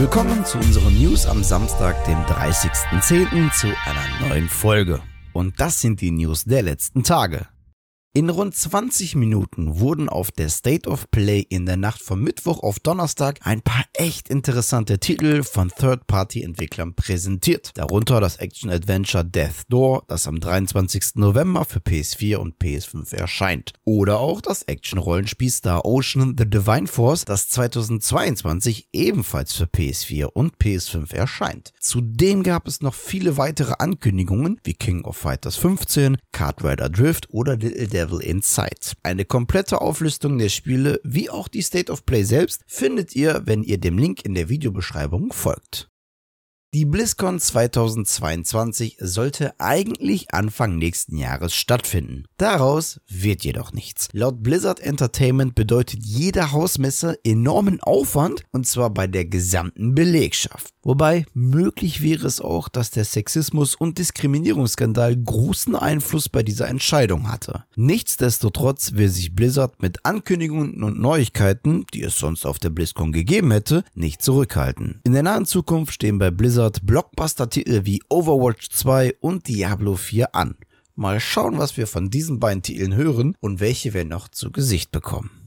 Willkommen zu unseren News am Samstag, dem 30.10. zu einer neuen Folge. Und das sind die News der letzten Tage. In rund 20 Minuten wurden auf der State of Play in der Nacht vom Mittwoch auf Donnerstag ein paar echt interessante Titel von Third-Party-Entwicklern präsentiert. Darunter das Action-Adventure Death Door, das am 23. November für PS4 und PS5 erscheint. Oder auch das Action-Rollenspiel Star Ocean The Divine Force, das 2022 ebenfalls für PS4 und PS5 erscheint. Zudem gab es noch viele weitere Ankündigungen wie King of Fighters 15, Kart Rider Drift oder Little Devil Inside. Eine komplette Auflistung der Spiele wie auch die State of Play selbst findet ihr, wenn ihr dem Link in der Videobeschreibung folgt. Die BlizzCon 2022 sollte eigentlich Anfang nächsten Jahres stattfinden. Daraus wird jedoch nichts. Laut Blizzard Entertainment bedeutet jede Hausmesse enormen Aufwand und zwar bei der gesamten Belegschaft. Wobei möglich wäre es auch, dass der Sexismus- und Diskriminierungsskandal großen Einfluss bei dieser Entscheidung hatte. Nichtsdestotrotz will sich Blizzard mit Ankündigungen und Neuigkeiten, die es sonst auf der BlizzCon gegeben hätte, nicht zurückhalten. In der nahen Zukunft stehen bei Blizzard Blockbuster-Titel wie Overwatch 2 und Diablo 4 an. Mal schauen, was wir von diesen beiden Titeln hören und welche wir noch zu Gesicht bekommen.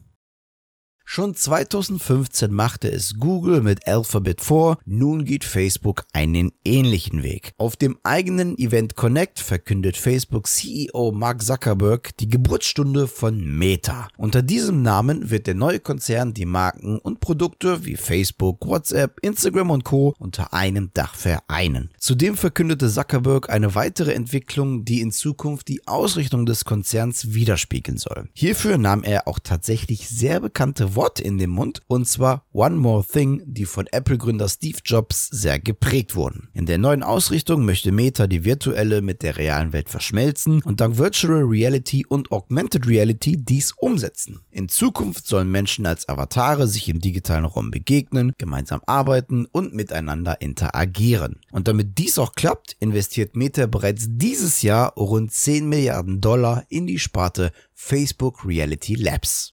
Schon 2015 machte es Google mit Alphabet vor, nun geht Facebook einen ähnlichen Weg. Auf dem eigenen Event Connect verkündet Facebook CEO Mark Zuckerberg die Geburtsstunde von Meta. Unter diesem Namen wird der neue Konzern die Marken und Produkte wie Facebook, WhatsApp, Instagram und Co. unter einem Dach vereinen. Zudem verkündete Zuckerberg eine weitere Entwicklung, die in Zukunft die Ausrichtung des Konzerns widerspiegeln soll. Hierfür nahm er auch tatsächlich sehr bekannte Wort in den Mund, und zwar One More Thing, die von Apple-Gründer Steve Jobs sehr geprägt wurden. In der neuen Ausrichtung möchte Meta die virtuelle mit der realen Welt verschmelzen und dank Virtual Reality und Augmented Reality dies umsetzen. In Zukunft sollen Menschen als Avatare sich im digitalen Raum begegnen, gemeinsam arbeiten und miteinander interagieren. Und damit dies auch klappt, investiert Meta bereits dieses Jahr rund 10 Milliarden Dollar in die Sparte Facebook Reality Labs.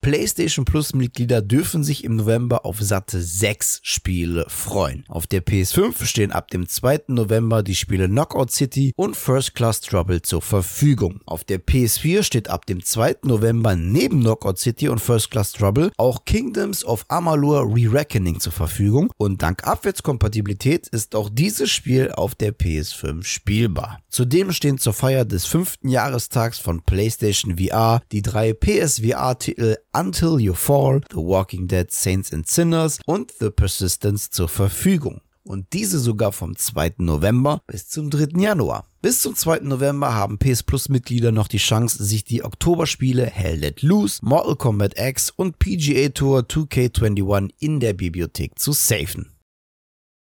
PlayStation Plus Mitglieder dürfen sich im November auf satte 6 Spiele freuen. Auf der PS5 stehen ab dem 2. November die Spiele Knockout City und First Class Trouble zur Verfügung. Auf der PS4 steht ab dem 2. November neben Knockout City und First Class Trouble auch Kingdoms of Amalur Re-Reckoning zur Verfügung und dank Abwärtskompatibilität ist auch dieses Spiel auf der PS5 spielbar. Zudem stehen zur Feier des fünften Jahrestags von PlayStation VR die drei PSVR-Titel Until You Fall, The Walking Dead Saints and Sinners und The Persistence zur Verfügung. Und diese sogar vom 2. November bis zum 3. Januar. Bis zum 2. November haben PS Plus Mitglieder noch die Chance, sich die Oktoberspiele Hell Let Loose, Mortal Kombat X und PGA Tour 2K21 in der Bibliothek zu safen.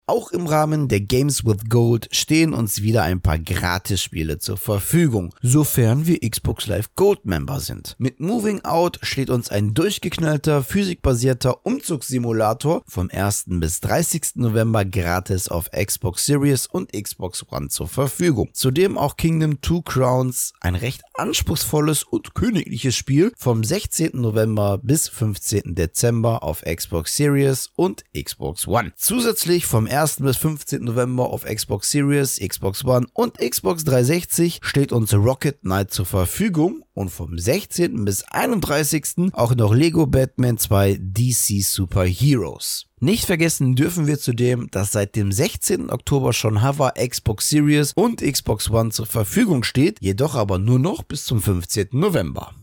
Auch im Rahmen der Games with Gold stehen uns wieder ein paar Gratisspiele zur Verfügung, sofern wir Xbox Live Gold Member sind. Mit Moving Out steht uns ein durchgeknallter, physikbasierter Umzugssimulator vom 1. bis 30. November gratis auf Xbox Series und Xbox One zur Verfügung. Zudem auch Kingdom 2 Crowns, ein recht anspruchsvolles und königliches Spiel vom 16. November bis 15. Dezember auf Xbox Series und Xbox One. Zusätzlich vom 1. bis 15. November auf Xbox Series, Xbox One und Xbox 360 steht uns Rocket Knight zur Verfügung und vom 16. bis 31. auch noch Lego Batman 2 DC Super Heroes. Nicht vergessen dürfen wir zudem, dass seit dem 16. Oktober schon Hover Xbox Series und Xbox One zur Verfügung steht, jedoch aber nur noch bis zum 15. November.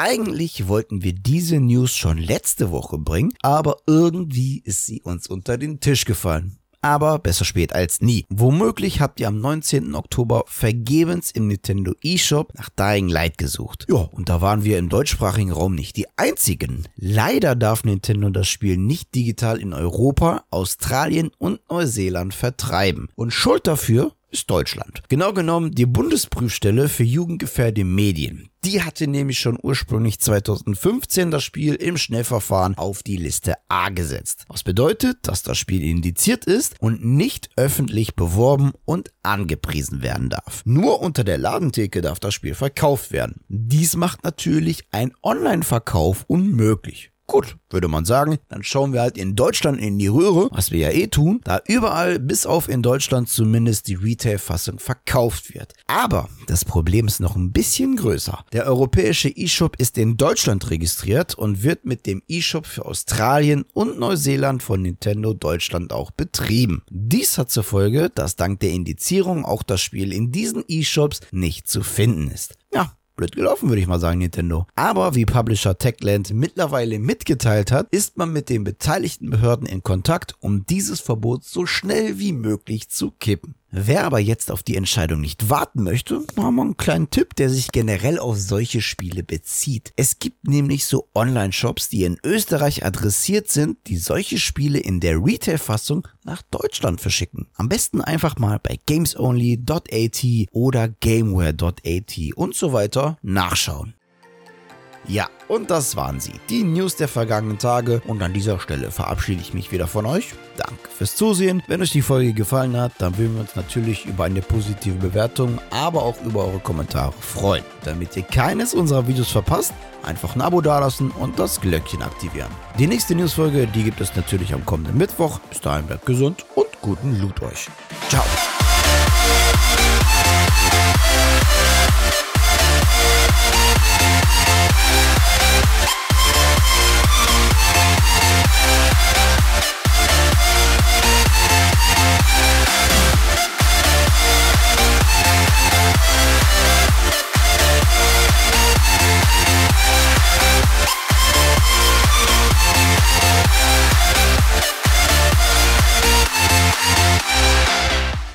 Eigentlich wollten wir diese News schon letzte Woche bringen, aber irgendwie ist sie uns unter den Tisch gefallen. Aber besser spät als nie. Womöglich habt ihr am 19. Oktober vergebens im Nintendo eShop nach Dying Light gesucht. Ja, und da waren wir im deutschsprachigen Raum nicht die einzigen. Leider darf Nintendo das Spiel nicht digital in Europa, Australien und Neuseeland vertreiben. Und Schuld dafür ist Deutschland. Genau genommen die Bundesprüfstelle für jugendgefährdende Medien. Die hatte nämlich schon ursprünglich 2015 das Spiel im Schnellverfahren auf die Liste A gesetzt. Was bedeutet, dass das Spiel indiziert ist und nicht öffentlich beworben und angepriesen werden darf. Nur unter der Ladentheke darf das Spiel verkauft werden. Dies macht natürlich ein Online-Verkauf unmöglich. Gut, würde man sagen, dann schauen wir halt in Deutschland in die Röhre, was wir ja eh tun, da überall bis auf in Deutschland zumindest die Retail-Fassung verkauft wird. Aber das Problem ist noch ein bisschen größer. Der europäische eShop ist in Deutschland registriert und wird mit dem eShop für Australien und Neuseeland von Nintendo Deutschland auch betrieben. Dies hat zur Folge, dass dank der Indizierung auch das Spiel in diesen eShops nicht zu finden ist. Blöd gelaufen, würde ich mal sagen, Nintendo. Aber wie Publisher Techland mittlerweile mitgeteilt hat, ist man mit den beteiligten Behörden in Kontakt, um dieses Verbot so schnell wie möglich zu kippen. Wer aber jetzt auf die Entscheidung nicht warten möchte, haben wir einen kleinen Tipp, der sich generell auf solche Spiele bezieht. Es gibt nämlich so Online-Shops, die in Österreich adressiert sind, die solche Spiele in der Retail-Fassung nach Deutschland verschicken. Am besten einfach mal bei gamesonly.at oder gameware.at und so weiter nachschauen. Ja, und das waren sie, die News der vergangenen Tage. Und an dieser Stelle verabschiede ich mich wieder von euch. Danke fürs Zusehen. Wenn euch die Folge gefallen hat, dann würden wir uns natürlich über eine positive Bewertung, aber auch über eure Kommentare freuen. Damit ihr keines unserer Videos verpasst, einfach ein Abo dalassen und das Glöckchen aktivieren. Die nächste Newsfolge, die gibt es natürlich am kommenden Mittwoch. Bis dahin bleibt gesund und guten Loot euch. Ciao.